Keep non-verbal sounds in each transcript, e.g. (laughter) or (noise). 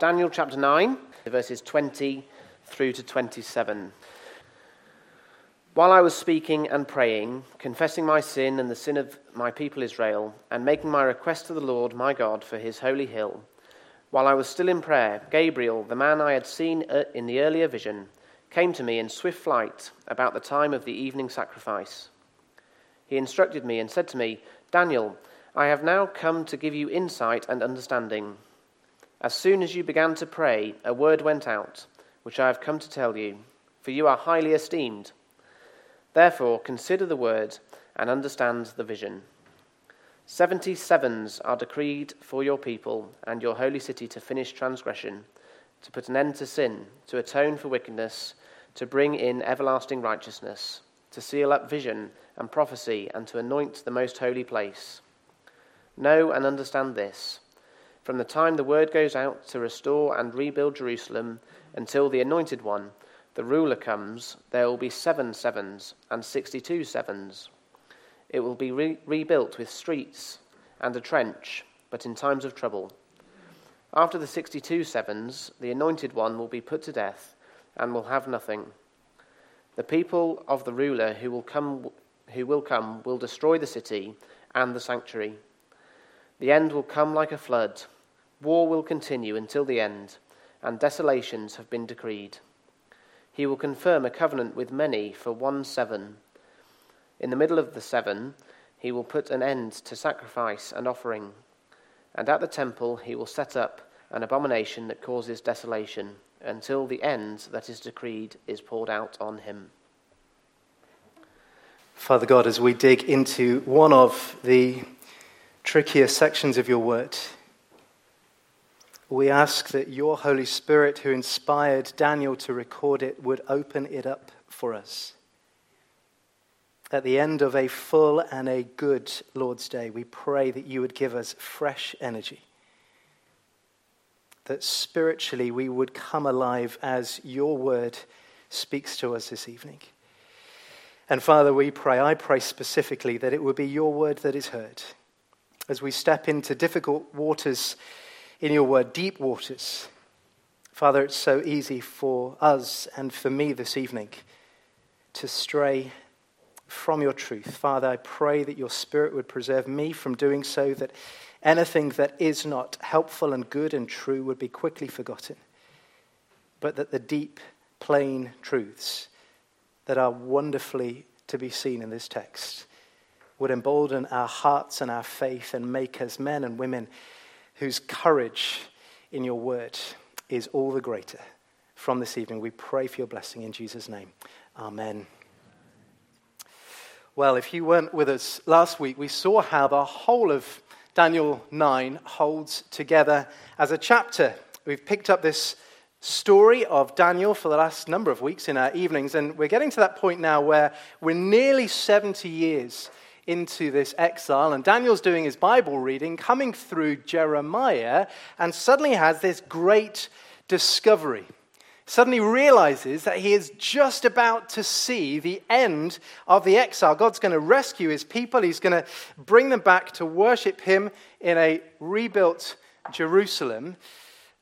Daniel chapter 9, verses 20 through to 27. While I was speaking and praying, confessing my sin and the sin of my people Israel, and making my request to the Lord my God for his holy hill, while I was still in prayer, Gabriel, the man I had seen uh, in the earlier vision, came to me in swift flight about the time of the evening sacrifice. He instructed me and said to me, Daniel, I have now come to give you insight and understanding. As soon as you began to pray, a word went out, which I have come to tell you, for you are highly esteemed. Therefore, consider the word and understand the vision. Seventy sevens are decreed for your people and your holy city to finish transgression, to put an end to sin, to atone for wickedness, to bring in everlasting righteousness, to seal up vision and prophecy, and to anoint the most holy place. Know and understand this. From the time the word goes out to restore and rebuild Jerusalem until the anointed one, the ruler comes, there will be seven sevens and sixty two sevens. It will be re- rebuilt with streets and a trench, but in times of trouble. After the sixty two sevens, the anointed one will be put to death and will have nothing. The people of the ruler who will come, who will, come will destroy the city and the sanctuary. The end will come like a flood War will continue until the end, and desolations have been decreed. He will confirm a covenant with many for one seven. In the middle of the seven, he will put an end to sacrifice and offering. And at the temple, he will set up an abomination that causes desolation until the end that is decreed is poured out on him. Father God, as we dig into one of the trickier sections of your word, we ask that your Holy Spirit, who inspired Daniel to record it, would open it up for us. At the end of a full and a good Lord's Day, we pray that you would give us fresh energy. That spiritually we would come alive as your word speaks to us this evening. And Father, we pray, I pray specifically that it would be your word that is heard. As we step into difficult waters in your word, deep waters. Father, it's so easy for us and for me this evening to stray from your truth. Father, I pray that your Spirit would preserve me from doing so, that anything that is not helpful and good and true would be quickly forgotten, but that the deep, plain truths that are wonderfully to be seen in this text would embolden our hearts and our faith and make us men and women whose courage in your word is all the greater. From this evening, we pray for your blessing in Jesus' name. Amen. Well, if you weren't with us last week, we saw how the whole of Daniel 9 holds together as a chapter. We've picked up this story of Daniel for the last number of weeks in our evenings, and we're getting to that point now where we're nearly 70 years into this exile. And Daniel's doing his Bible reading, coming through Jeremiah, and suddenly has this great discovery. Suddenly realizes that he is just about to see the end of the exile. God's going to rescue his people. He's going to bring them back to worship him in a rebuilt Jerusalem.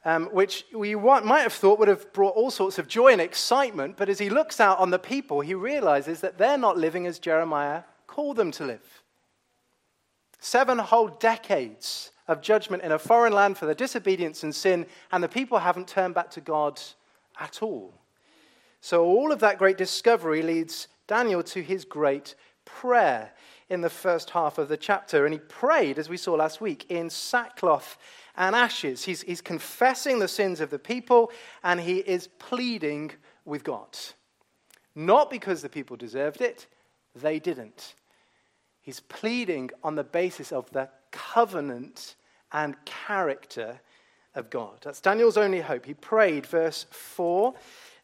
Um, which we might have thought would have brought all sorts of joy and excitement, but as he looks out on the people, he realizes that they're not living as Jeremiah called them to live. Seven whole decades of judgment in a foreign land for their disobedience and sin, and the people haven't turned back to God at all. So, all of that great discovery leads Daniel to his great prayer in the first half of the chapter. And he prayed, as we saw last week, in sackcloth and ashes. He's, he's confessing the sins of the people, and he is pleading with God. Not because the people deserved it, they didn't. He's pleading on the basis of the covenant and character of God. That's Daniel's only hope. He prayed, verse 4,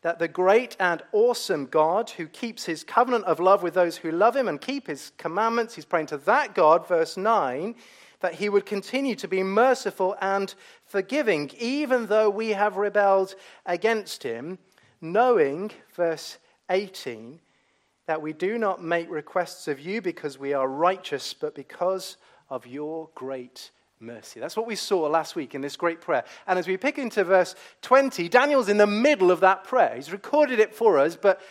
that the great and awesome God who keeps his covenant of love with those who love him and keep his commandments, he's praying to that God, verse 9, that he would continue to be merciful and forgiving, even though we have rebelled against him, knowing, verse 18, that we do not make requests of you because we are righteous, but because of your great mercy. That's what we saw last week in this great prayer. And as we pick into verse 20, Daniel's in the middle of that prayer. He's recorded it for us, but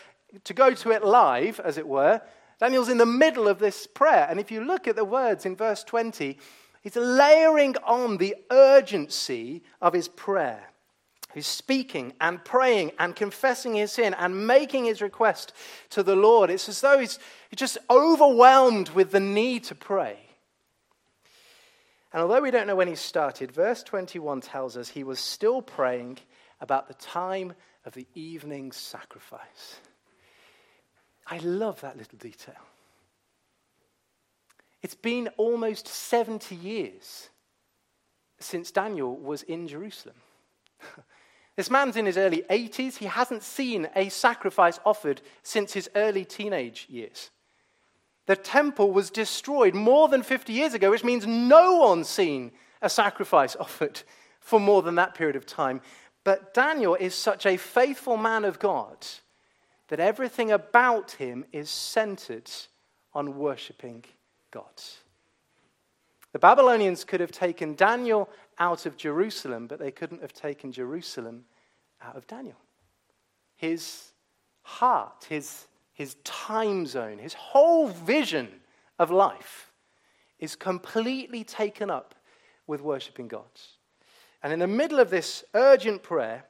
to go to it live, as it were, Daniel's in the middle of this prayer. And if you look at the words in verse 20, he's layering on the urgency of his prayer. He's speaking and praying and confessing his sin and making his request to the Lord. It's as though he's just overwhelmed with the need to pray. And although we don't know when he started, verse 21 tells us he was still praying about the time of the evening sacrifice. I love that little detail. It's been almost 70 years since Daniel was in Jerusalem. (laughs) this man's in his early 80s. He hasn't seen a sacrifice offered since his early teenage years. The temple was destroyed more than 50 years ago, which means no one's seen a sacrifice (laughs) offered for more than that period of time. But Daniel is such a faithful man of God that everything about him is centered on worshiping God. The Babylonians could have taken Daniel out of Jerusalem, but they couldn't have taken Jerusalem out of Daniel. His heart, his, his time zone, his whole vision of life is completely taken up with worshiping God. And in the middle of this urgent prayer,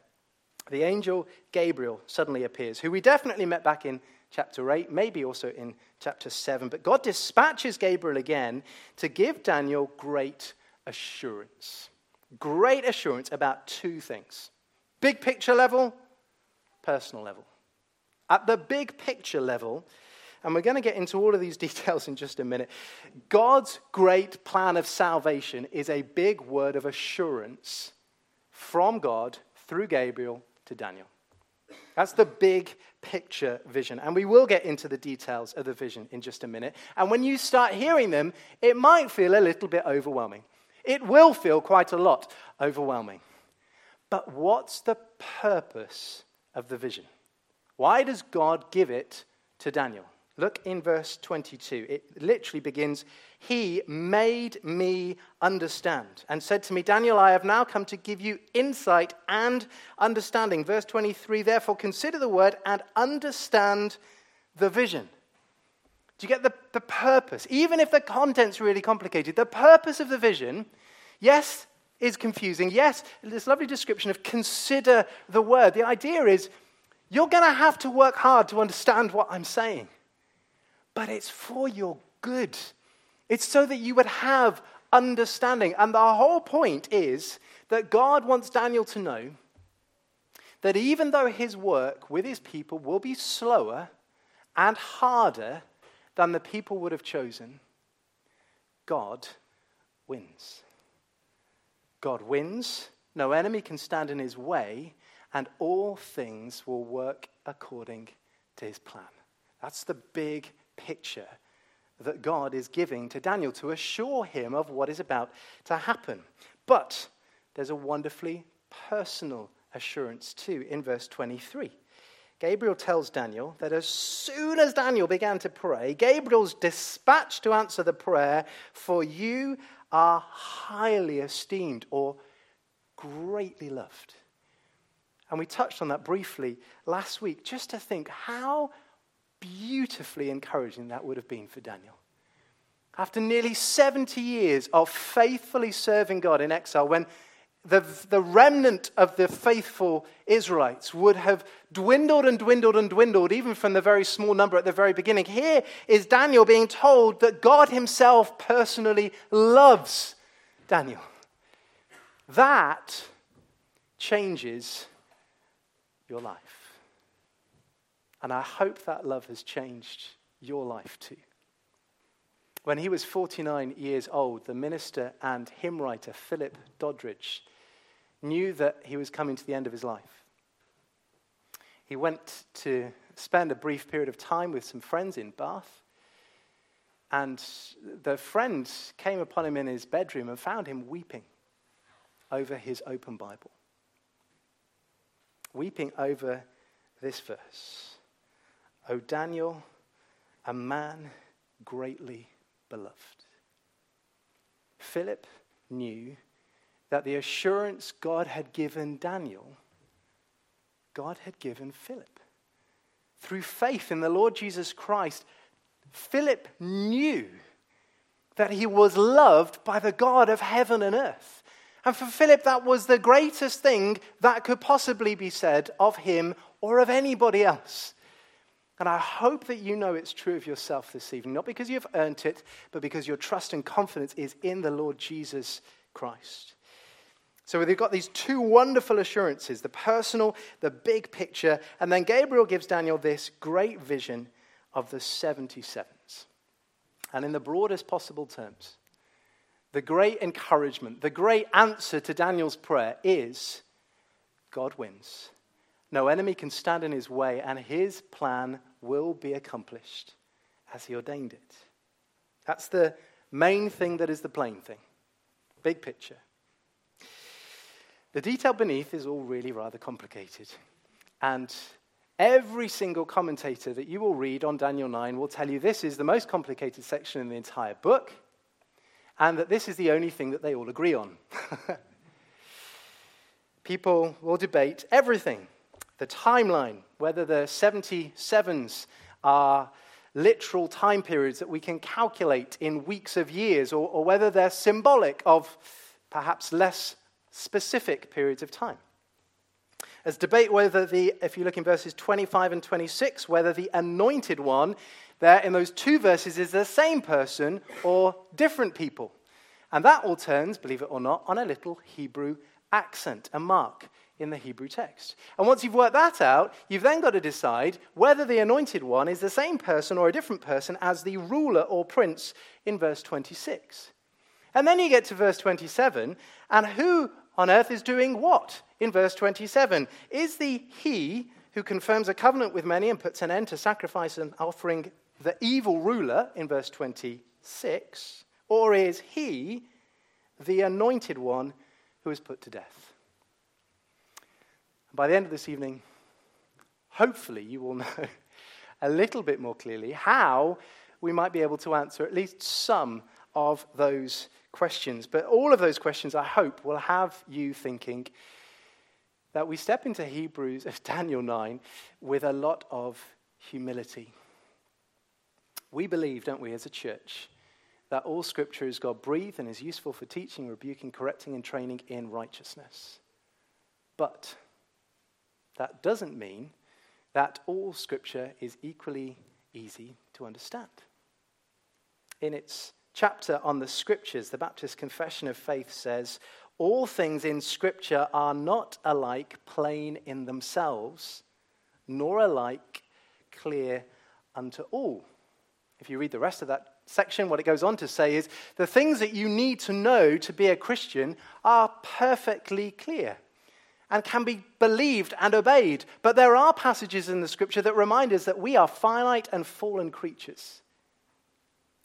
the angel Gabriel suddenly appears, who we definitely met back in chapter 8, maybe also in chapter 7. But God dispatches Gabriel again to give Daniel great assurance. Great assurance about two things big picture level, personal level. At the big picture level, and we're going to get into all of these (laughs) details in just a minute. God's great plan of salvation is a big word of assurance from God through Gabriel to Daniel. That's the big picture vision. And we will get into the details of the vision in just a minute. And when you start hearing them, it might feel a little bit overwhelming. It will feel quite a lot overwhelming. But what's the purpose of the vision? Why does God give it to Daniel? Look in verse 22. It literally begins He made me understand and said to me, Daniel, I have now come to give you insight and understanding. Verse 23 Therefore, consider the word and understand the vision. Do you get the, the purpose? Even if the content's really complicated, the purpose of the vision, yes, is confusing. Yes, this lovely description of consider the word. The idea is you're going to have to work hard to understand what I'm saying but it's for your good. It's so that you would have understanding. And the whole point is that God wants Daniel to know that even though his work with his people will be slower and harder than the people would have chosen, God wins. God wins, no enemy can stand in his way, and all things will work according to his plan. That's the big picture that God is giving to Daniel to assure him of what is about to happen. But there's a wonderfully personal assurance too in verse 23. Gabriel tells Daniel that as soon as Daniel began to pray, Gabriel's dispatched to answer the prayer, For you are highly esteemed or greatly loved. And we touched on that briefly last week, just to think how beautifully encouraging that would have been for Daniel. After nearly 70 years of faithfully serving God in exile, when the, the remnant of the faithful Israelites would have dwindled and dwindled and dwindled, even from the very small number at the very beginning. Here is Daniel being told that God himself personally loves Daniel. That changes your life. And I hope that love has changed your life too. When he was 49 years old, the minister and hymn writer Philip Doddridge knew that he was coming to the end of his life. He went to spend a brief period of time with some friends in Bath. And the friend came upon him in his bedroom and found him weeping over his open Bible. Weeping over this verse. O Daniel, a man greatly beloved. Philip knew that the assurance God had given Daniel, God had given Philip. Through faith in the Lord Jesus Christ, Philip knew that he was loved by the God of heaven and earth. And for Philip, that was the greatest thing that could possibly be said of him or of anybody else. And I hope that you know it's true of yourself this evening, not because you've earned it, but because your trust and confidence is in the Lord Jesus Christ. So we've got these two wonderful assurances the personal, the big picture, and then Gabriel gives Daniel this great vision of the 77s. And in the broadest possible terms, the great encouragement, the great answer to Daniel's prayer is God wins. No enemy can stand in his way, and his plan will be accomplished as he ordained it. That's the main thing that is the plain thing. Big picture. The detail beneath is all really rather complicated. And every single commentator that you will read on Daniel 9 will tell you this is the most complicated section in the entire book, and that this is the only thing that they all agree on. (laughs) People will debate everything the timeline, whether the 77s are literal time periods that we can calculate in weeks of years, or, or whether they're symbolic of perhaps less specific periods of time. As debate whether the, if you look in verses 25 and 26, whether the anointed one there in those two verses is the same person or different people. And that all turns, believe it or not, on a little Hebrew accent, a mark in the Hebrew text. And once you've worked that out, you've then got to decide whether the anointed one is the same person or a different person as the ruler or prince in verse 26. And then you get to verse 27, and who on earth is doing what? In verse 27, is the he who confirms a covenant with many and puts an end to sacrifice and offering the evil ruler in verse 26, or is he the anointed one who is put to death? By the end of this evening, hopefully you will (laughs) know a little bit more clearly how we might be able to answer at least some of those questions. But all of those questions, I hope, will have you thinking that we step into Hebrews, of (laughs) Daniel 9, with a lot of humility. We believe, don't we, as a church, that all scripture is God breathed and is useful for teaching, rebuking, correcting, and training in righteousness. But that doesn't mean that all scripture is equally easy to understand. In its chapter on the scriptures, the Baptist Confession of Faith says, All things in scripture are not alike plain in themselves, nor alike clear unto all. If you read the rest of that section, what it goes on to say is the things that you need to know to be a Christian are perfectly clear and can be believed and obeyed. But there are passages in the scripture that remind us that we are finite and fallen creatures.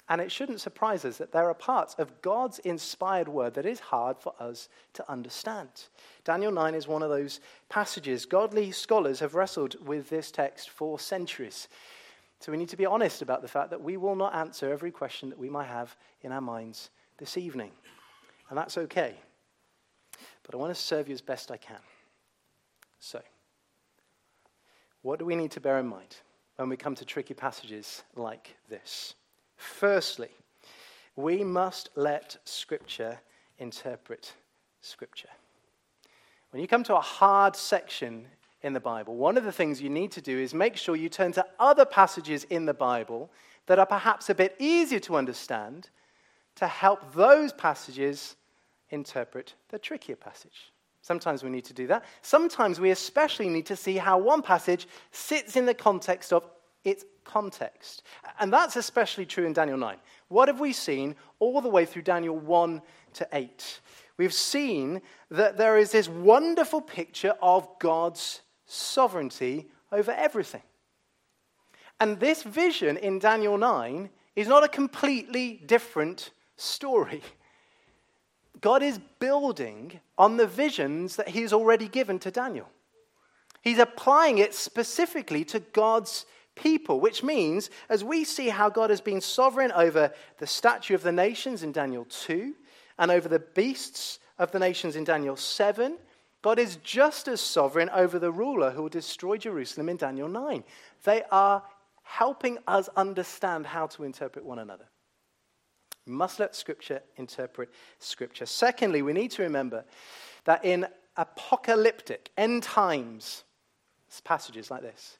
And it shouldn't surprise us that there are parts of God's inspired word that is hard for us to understand. Daniel 9 is one of those passages. Godly scholars have wrestled with this text for centuries. So we need to be honest about the fact that we will not answer every question that we might have in our minds this evening. And that's okay. But I want to serve you as best I can. So, what do we need to bear in mind when we come to tricky passages like this? Firstly, we must let Scripture interpret Scripture. When you come to a hard section in the Bible, one of the things you need to do is make sure you turn to other passages in the Bible that are perhaps a bit easier to understand to help those passages interpret the trickier passage. Sometimes we need to do that. Sometimes we especially need to see how one passage sits in the context of its context. And that's especially true in Daniel 9. What have we seen all the way through Daniel 1 to 8? We've seen that there is this wonderful picture of God's sovereignty over everything. And this vision in Daniel 9 is not a completely different story. God is building on the visions that He's already given to Daniel. He's applying it specifically to God's people, which means as we see how God has been sovereign over the statue of the nations in Daniel 2, and over the beasts of the nations in Daniel 7, God is just as sovereign over the ruler who will destroy Jerusalem in Daniel 9. They are helping us understand how to interpret one another. We must let Scripture interpret Scripture. Secondly, we need to remember that in apocalyptic, end times passages like this,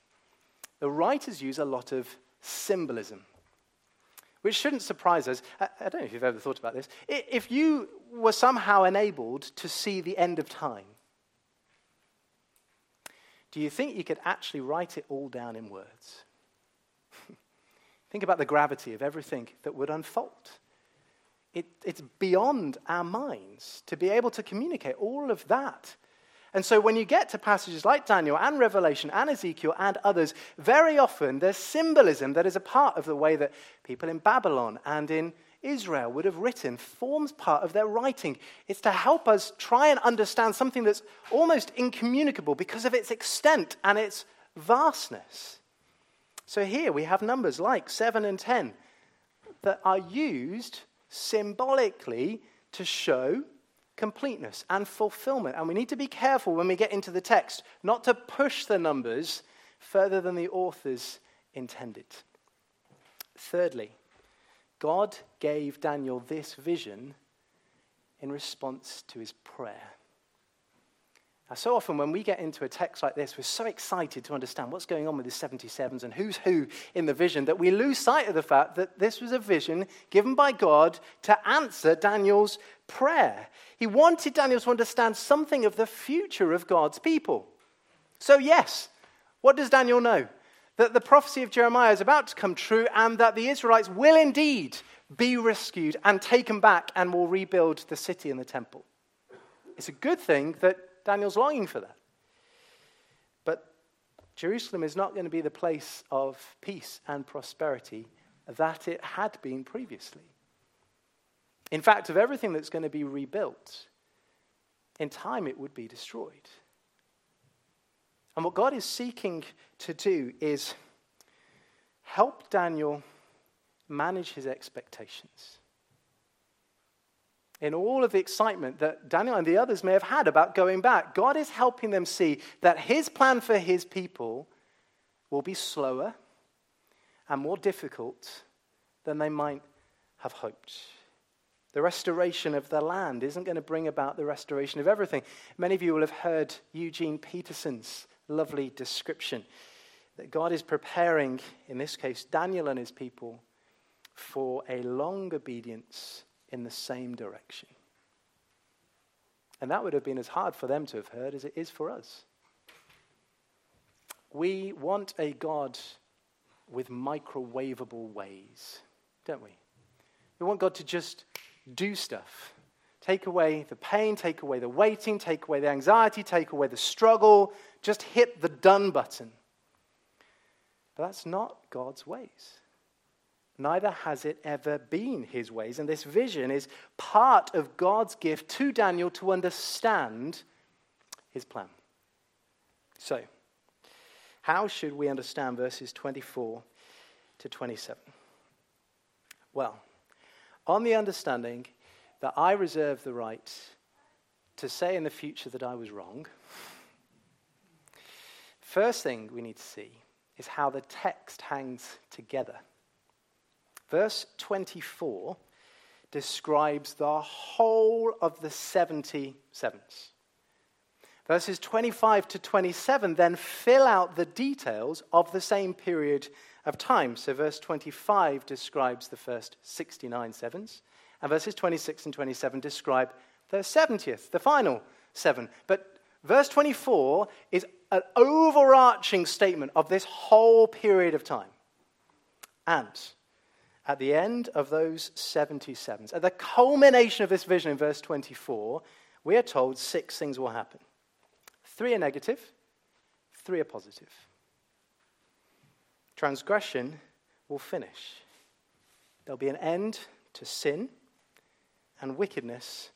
the writers use a lot of symbolism, which shouldn't surprise us. I, don't know if you've ever thought about this. If you were somehow enabled to see the end of time, do you think you could actually write it all down in words? (laughs) think about the gravity of everything that would unfold. It, it's beyond our minds to be able to communicate all of that. And so when you get to passages like Daniel and Revelation and Ezekiel and others, very often there's symbolism that is a part of the way that people in Babylon and in Israel would have written, forms part of their writing. It's to help us try and understand something that's almost incommunicable because of its extent and its vastness. So here we have numbers like 7 and 10 that are used symbolically to show completeness and fulfillment. And we need to be careful when we get into the text not to push the numbers further than the authors intended. Thirdly, God gave Daniel this vision in response to his prayer. So often when we get into a text like this, we're so excited to understand what's going on with the 77s and who's who in the vision that we lose sight of the fact that this was a vision given by God to answer Daniel's prayer. He wanted Daniel to understand something of the future of God's people. So, yes, what does Daniel know? That the prophecy of Jeremiah is about to come true and that the Israelites will indeed be rescued and taken back and will rebuild the city and the temple. It's a good thing that Daniel's longing for that. But Jerusalem is not going to be the place of peace and prosperity that it had been previously. In fact, of everything that's going to be rebuilt, in time it would be destroyed. And what God is seeking to do is help Daniel manage his expectations in all of the excitement that Daniel and the others may have had about going back, God is helping them see that his plan for his people will be slower and more difficult than they might have hoped. The restoration of the land isn't going to bring about the restoration of everything. Many of you will have heard Eugene Peterson's lovely description that God is preparing, in this case, Daniel and his people, for a long obedience in the same direction. And that would have been as hard for them to have heard as it is for us. We want a God with microwavable ways, don't we? We want God to just do stuff. Take away the pain, take away the waiting, take away the anxiety, take away the struggle. Just hit the done button. But that's not God's ways. Neither has it ever been his ways. And this vision is part of God's gift to Daniel to understand his plan. So, how should we understand verses 24 to 27? Well, on the understanding that I reserve the right to say in the future that I was wrong, first thing we need to see is how the text hangs together. Verse 24 describes the whole of the 70 sevens. Verses 25 to 27 then fill out the details of the same period of time. So, verse 25 describes the first 69 sevens, and verses 26 and 27 describe the 70th, the final seven. But verse 24 is an overarching statement of this whole period of time. And at the end of those 77s, at the culmination of this vision in verse 24, we are told six things will happen. Three are negative, three are positive. Transgression will finish. There'll be an end to sin, and wickedness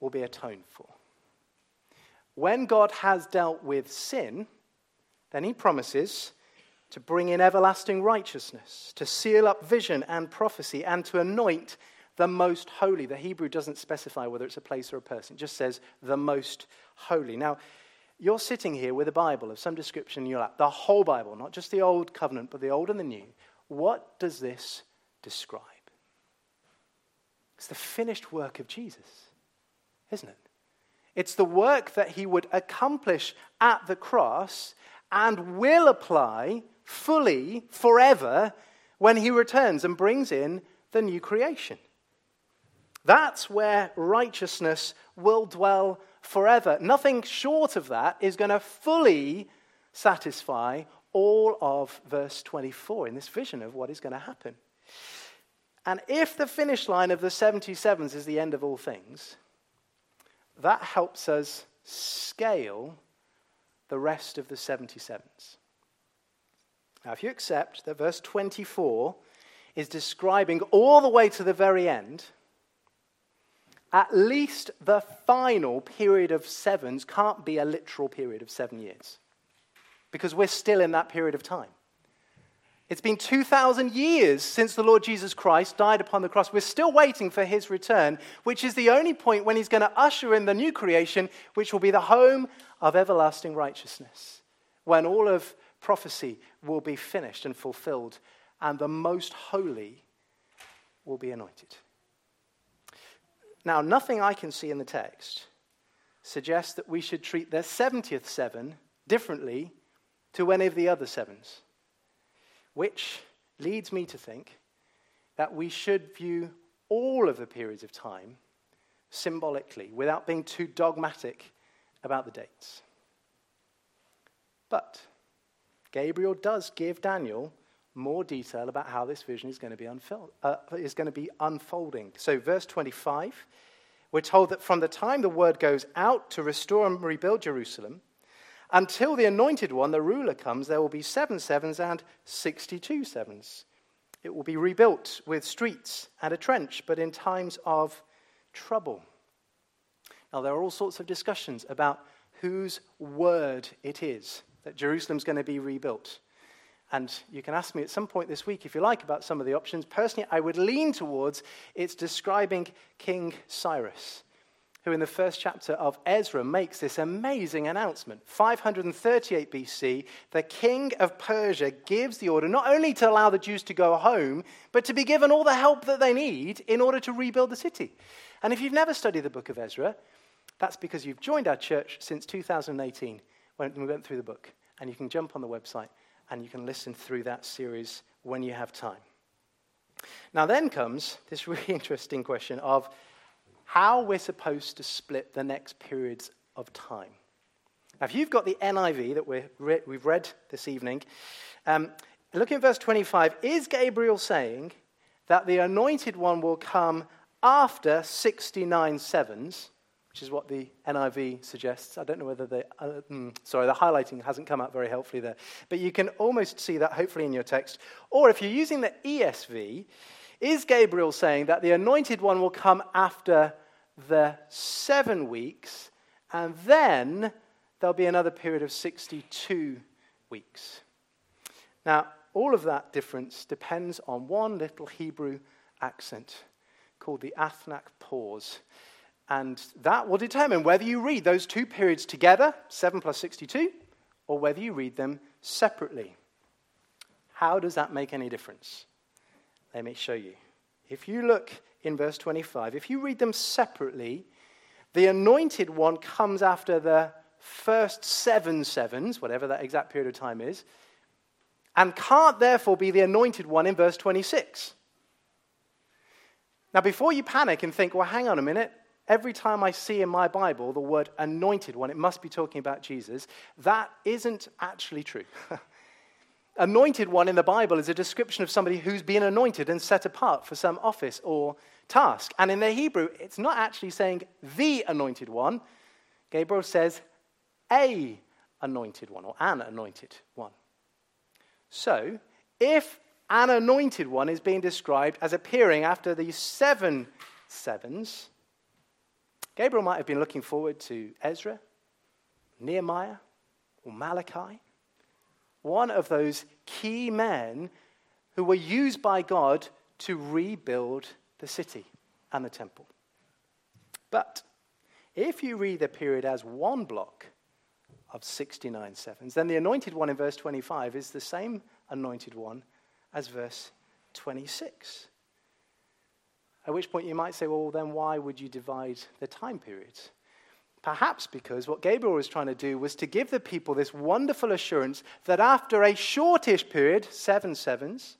will be atoned for. When God has dealt with sin, then he promises to bring in everlasting righteousness, to seal up vision and prophecy, and to anoint the most holy. The Hebrew doesn't specify whether it's a place or a person, it just says the most holy. Now, you're sitting here with a Bible of some description in your lap, the whole Bible, not just the Old Covenant, but the Old and the New. What does this describe? It's the finished work of Jesus, isn't it? It's the work that he would accomplish at the cross and will apply fully forever when he returns and brings in the new creation. That's where righteousness will dwell forever. Nothing short of that is going to fully satisfy all of verse 24 in this vision of what is going to happen. And if the finish line of the 77s is the end of all things, that helps us scale the rest of the 77s. Now, if you accept that verse 24 is describing all the way to the very end, at least the final period of sevens can't be a literal period of seven years because we're still in that period of time. It's been 2,000 years since the Lord Jesus Christ died upon the cross. We're still waiting for his return, which is the only point when he's going to usher in the new creation, which will be the home of everlasting righteousness, when all of prophecy will be finished and fulfilled, and the most holy will be anointed. Now, nothing I can see in the text suggests that we should treat the 70th seven differently to any of the other sevens which leads me to think that we should view all of the periods of time symbolically without being too dogmatic about the dates. But Gabriel does give Daniel more detail about how this vision is going to be, unfold, uh, is going to be unfolding. So, verse 25, we're told that from the time the word goes out to restore and rebuild Jerusalem, until the anointed one, the ruler, comes, there will be seven sevens and 62 sevens. It will be rebuilt with streets and a trench, but in times of trouble. Now, there are all sorts of discussions about whose word it is that Jerusalem's going to be rebuilt. And you can ask me at some point this week, if you like, about some of the options. Personally, I would lean towards it's describing King Cyrus who in the first chapter of Ezra makes this amazing announcement. 538 BC, the king of Persia gives the order not only to allow the Jews to go home, but to be given all the help that they need in order to rebuild the city. And if you've never studied the book of Ezra, that's because you've joined our church since 2018 when we went through the book. And you can jump on the website and you can listen through that series when you have time. Now, then comes this (laughs) really interesting question of how we're supposed to split the next periods of time. Now, if you've got the NIV that we have read this evening, um, look in verse 25. Is Gabriel saying that the anointed one will come after 69 sevens, which is what the NIV suggests? I don't know whether the, uh, mm, sorry, the highlighting hasn't come out very helpfully there. But you can almost see that hopefully in your text. Or if you're using the ESV, is Gabriel saying that the anointed one will come after the seven weeks, and then there'll be another period of 62 weeks? Now, all of that difference depends on one little Hebrew accent called the Athnach pause. And that will determine whether you read those two periods together, 7 plus 62, or whether you read them separately. How does that make any difference? Let me show you. If you look in verse 25, if you read them separately, the anointed one comes after the first seven sevens, whatever that exact period of time is, and can't therefore be the anointed one in verse 26. Now, before you panic and think, well, hang on a minute, every time I see in my Bible the word anointed one, it must be talking about Jesus, that isn't actually true. (laughs) anointed one in the Bible is a description of somebody who's been anointed and set apart for some office or task. And in the Hebrew, it's not actually saying the anointed one. Gabriel says a anointed one or an anointed one. So, if an anointed one is being described as appearing after the seven sevens, Gabriel might have been looking forward to Ezra, Nehemiah, or Malachi one of those key men who were used by God to rebuild the city. and the temple. But if you read the period as one block of 69 sevens, then the anointed one in verse 25 is the same anointed one as verse 26. At which point you might say, well, then why would you divide the time periods? Perhaps because what Gabriel was trying to do was to give the people this wonderful assurance that after a shortish period, seven sevens,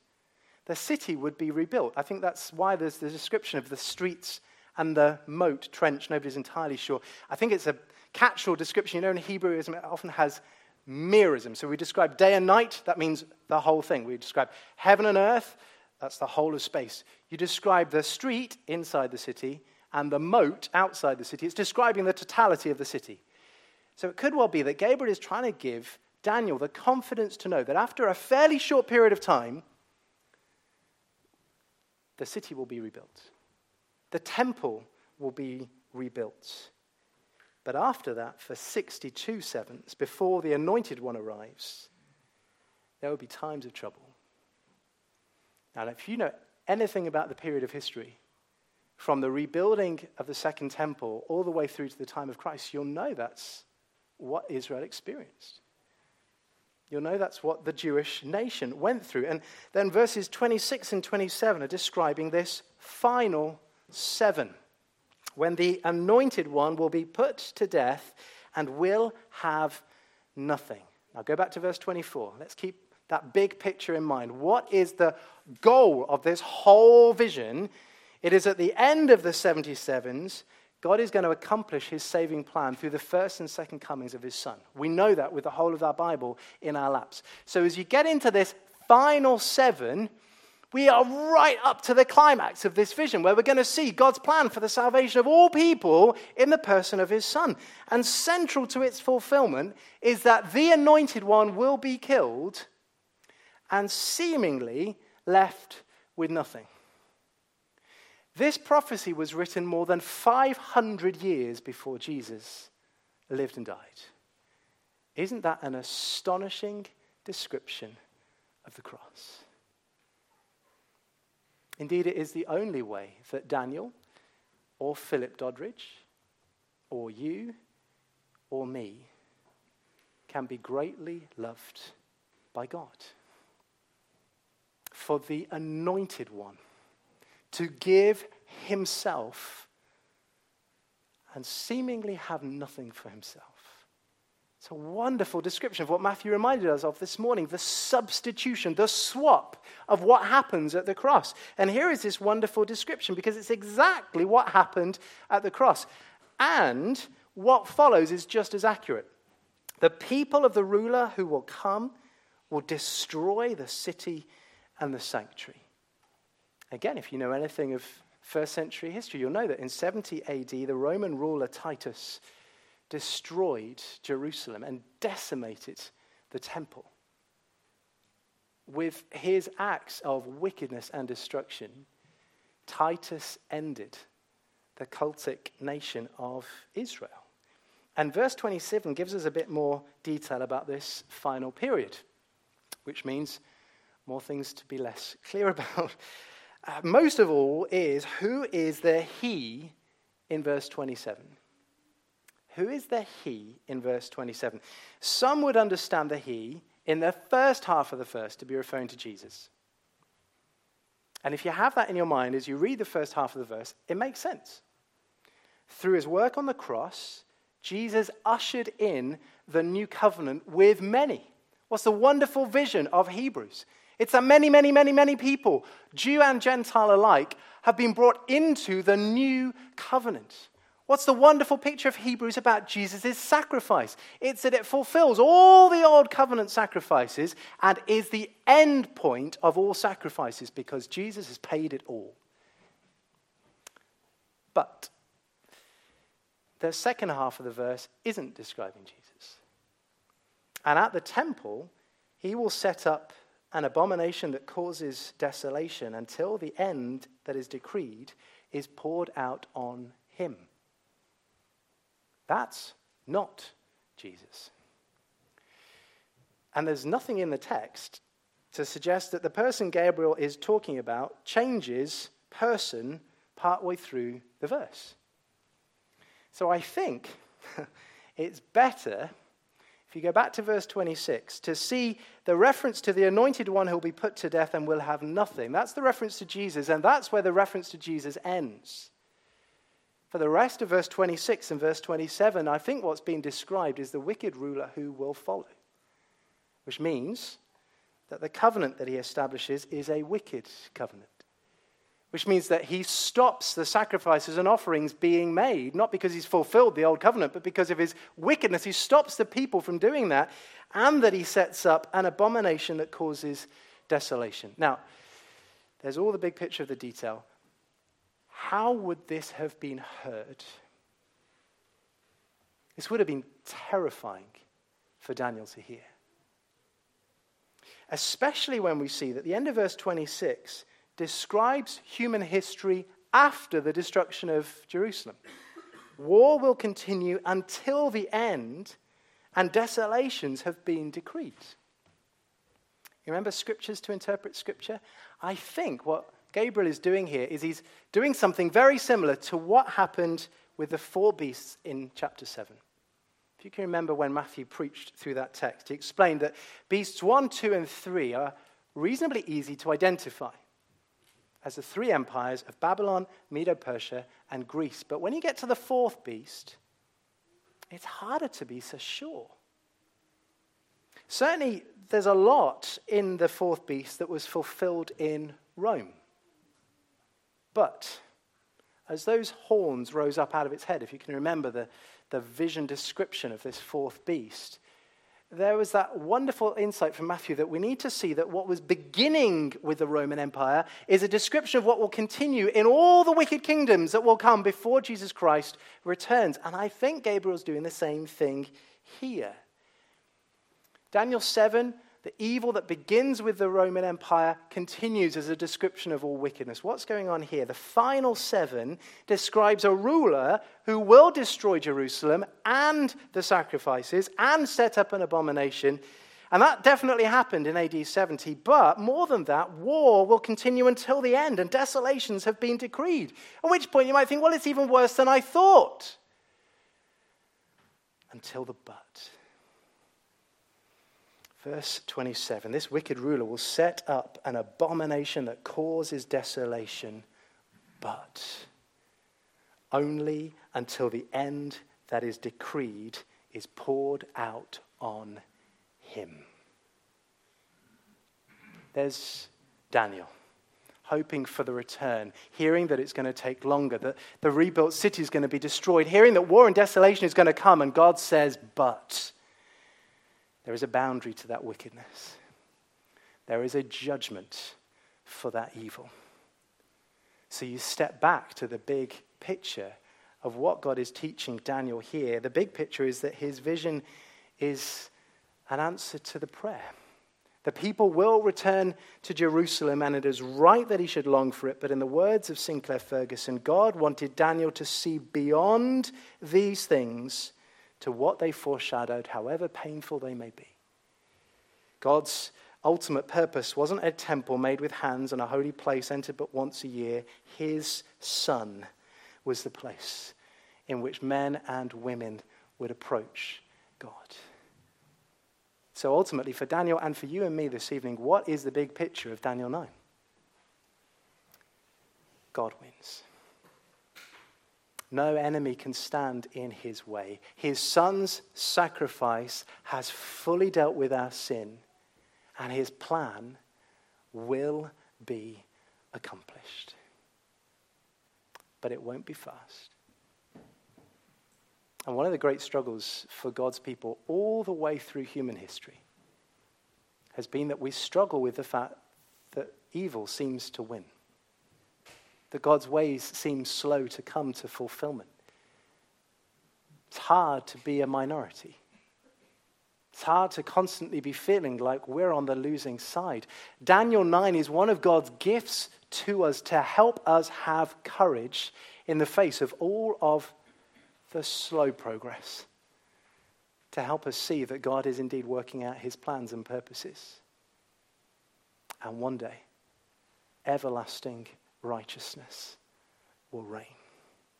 the city would be rebuilt. I think that's why there's the description of the streets and the moat trench. Nobody's entirely sure. I think it's a catch-all description. You know, in Hebrewism, it often has merism. So we describe day and night, that means the whole thing. We describe heaven and earth, that's the whole of space. You describe the street inside the city and the moat outside the city. It's describing the totality of the city. So it could well be that Gabriel is trying to give Daniel the confidence to know that after a fairly short period of time, the city will be rebuilt. The temple will be rebuilt. But after that, for 62 sevens, before the anointed one arrives, there will be times of trouble. Now, if you know anything about the period of history, from the rebuilding of the Second Temple all the way through to the time of Christ, you'll know that's what Israel experienced. You'll know that's what the Jewish nation went through. And then verses 26 and 27 are describing this final seven, when the anointed one will be put to death and will have nothing. Now go back to verse 24. Let's keep that big picture in mind. What is the goal of this whole vision? It is at the end of the 77s, God is going to accomplish his saving plan through the first and second comings of his son. We know that with the whole of our Bible in our laps. So as you get into this final seven, we are right up to the climax of this vision where we're going to see God's plan for the salvation of all people in the person of his son. And central to its fulfillment is that the anointed one will be killed and seemingly left with nothing. This prophecy was written more than 500 years before Jesus lived and died. Isn't that an astonishing description of the cross? Indeed, it is the only way that Daniel or Philip Doddridge or you or me can be greatly loved by God for the anointed one to give himself and seemingly have nothing for himself. It's a wonderful description of what Matthew reminded us of this morning the substitution, the swap of what happens at the cross. And here is this wonderful description because it's exactly what happened at the cross. And what follows is just as accurate. The people of the ruler who will come will destroy the city and the sanctuary. Again, if you know anything of first century history, you'll know that in 70 AD, the Roman ruler Titus destroyed Jerusalem and decimated the temple. With his acts of wickedness and destruction, Titus ended the cultic nation of Israel. And verse 27 gives us a bit more detail about this final period, which means more things to be less (laughs) clear about. Uh, most of all is who is the he in verse 27? Who is the he in verse 27? Some would understand the he in the first half of the verse to be referring to Jesus. And if you have that in your mind as you read the first half of the verse, it makes sense. Through his work on the cross, Jesus ushered in the new covenant with many. What's the wonderful vision of Hebrews? It's that many, many, many, many people, Jew and Gentile alike, have been brought into the new covenant. What's the wonderful picture of Hebrews about Jesus' sacrifice? It's that it fulfills all the old covenant sacrifices and is the end point of all sacrifices because Jesus has paid it all. But the second half of the verse isn't describing Jesus. And at the temple, he will set up an abomination that causes desolation until the end that is decreed is poured out on him. That's not Jesus. And there's nothing in the text to suggest that the person Gabriel is talking about changes person partway through the verse. So I think (laughs) it's better, if you go back to verse 26, to see the reference to the anointed one who will be put to death and will have nothing. That's the reference to Jesus, and that's where the reference to Jesus ends. For the rest of verse 26 and verse 27, I think what's being described is the wicked ruler who will follow, which means that the covenant that he establishes is a wicked covenant which means that he stops the sacrifices and offerings being made, not because he's fulfilled the old covenant, but because of his wickedness. He stops the people from doing that, and that he sets up an abomination that causes desolation. Now, there's all the big picture of the detail. How would this have been heard? This would have been terrifying for Daniel to hear. Especially when we see that the end of verse 26 describes human history after the destruction of Jerusalem. War will continue until the end, and desolations have been decreed. You remember scriptures to interpret scripture? I think what Gabriel is doing here is he's doing something very similar to what happened with the four beasts in chapter 7. If you can remember when Matthew preached through that text, he explained that beasts 1, 2, and 3 are reasonably easy to identify as the three empires of Babylon, Medo Persia, and Greece. But when you get to the fourth beast, it's harder to be so sure. Certainly, there's a lot in the fourth beast that was fulfilled in Rome. But as those horns rose up out of its head, if you can remember the, the vision description of this fourth beast, there was that wonderful insight from Matthew that we need to see that what was beginning with the Roman Empire is a description of what will continue in all the wicked kingdoms that will come before Jesus Christ returns. And I think Gabriel's doing the same thing here. Daniel 7 the evil that begins with the Roman Empire continues as a description of all wickedness. What's going on here? The final seven describes a ruler who will destroy Jerusalem and the sacrifices and set up an abomination. And that definitely happened in AD 70. But more than that, war will continue until the end, and desolations have been decreed. At which point you might think, well, it's even worse than I thought. Until the but. Verse 27 This wicked ruler will set up an abomination that causes desolation, but only until the end that is decreed is poured out on him. There's Daniel, hoping for the return, hearing that it's going to take longer, that the rebuilt city is going to be destroyed, hearing that war and desolation is going to come, and God says, But there is a boundary to that wickedness. There is a judgment for that evil. So you step back to the big picture of what God is teaching Daniel here. The big picture is that his vision is an answer to the prayer. The people will return to Jerusalem, and it is right that he should long for it. But in the words of Sinclair Ferguson, God wanted Daniel to see beyond these things to what they foreshadowed, however painful they may be. God's ultimate purpose wasn't a temple made with hands and a holy place entered but once a year. His Son was the place in which men and women would approach God. So ultimately, for Daniel and for you and me this evening, what is the big picture of Daniel 9? God wins. No enemy can stand in his way. His son's sacrifice has fully dealt with our sin, and his plan will be accomplished. But it won't be fast. And one of the great struggles for God's people all the way through human history has been that we struggle with the fact that evil seems to win that God's ways seem slow to come to fulfillment. It's hard to be a minority. It's hard to constantly be feeling like we're on the losing side. Daniel 9 is one of God's gifts to us to help us have courage in the face of all of the slow progress, to help us see that God is indeed working out his plans and purposes. And one day, everlasting righteousness will reign.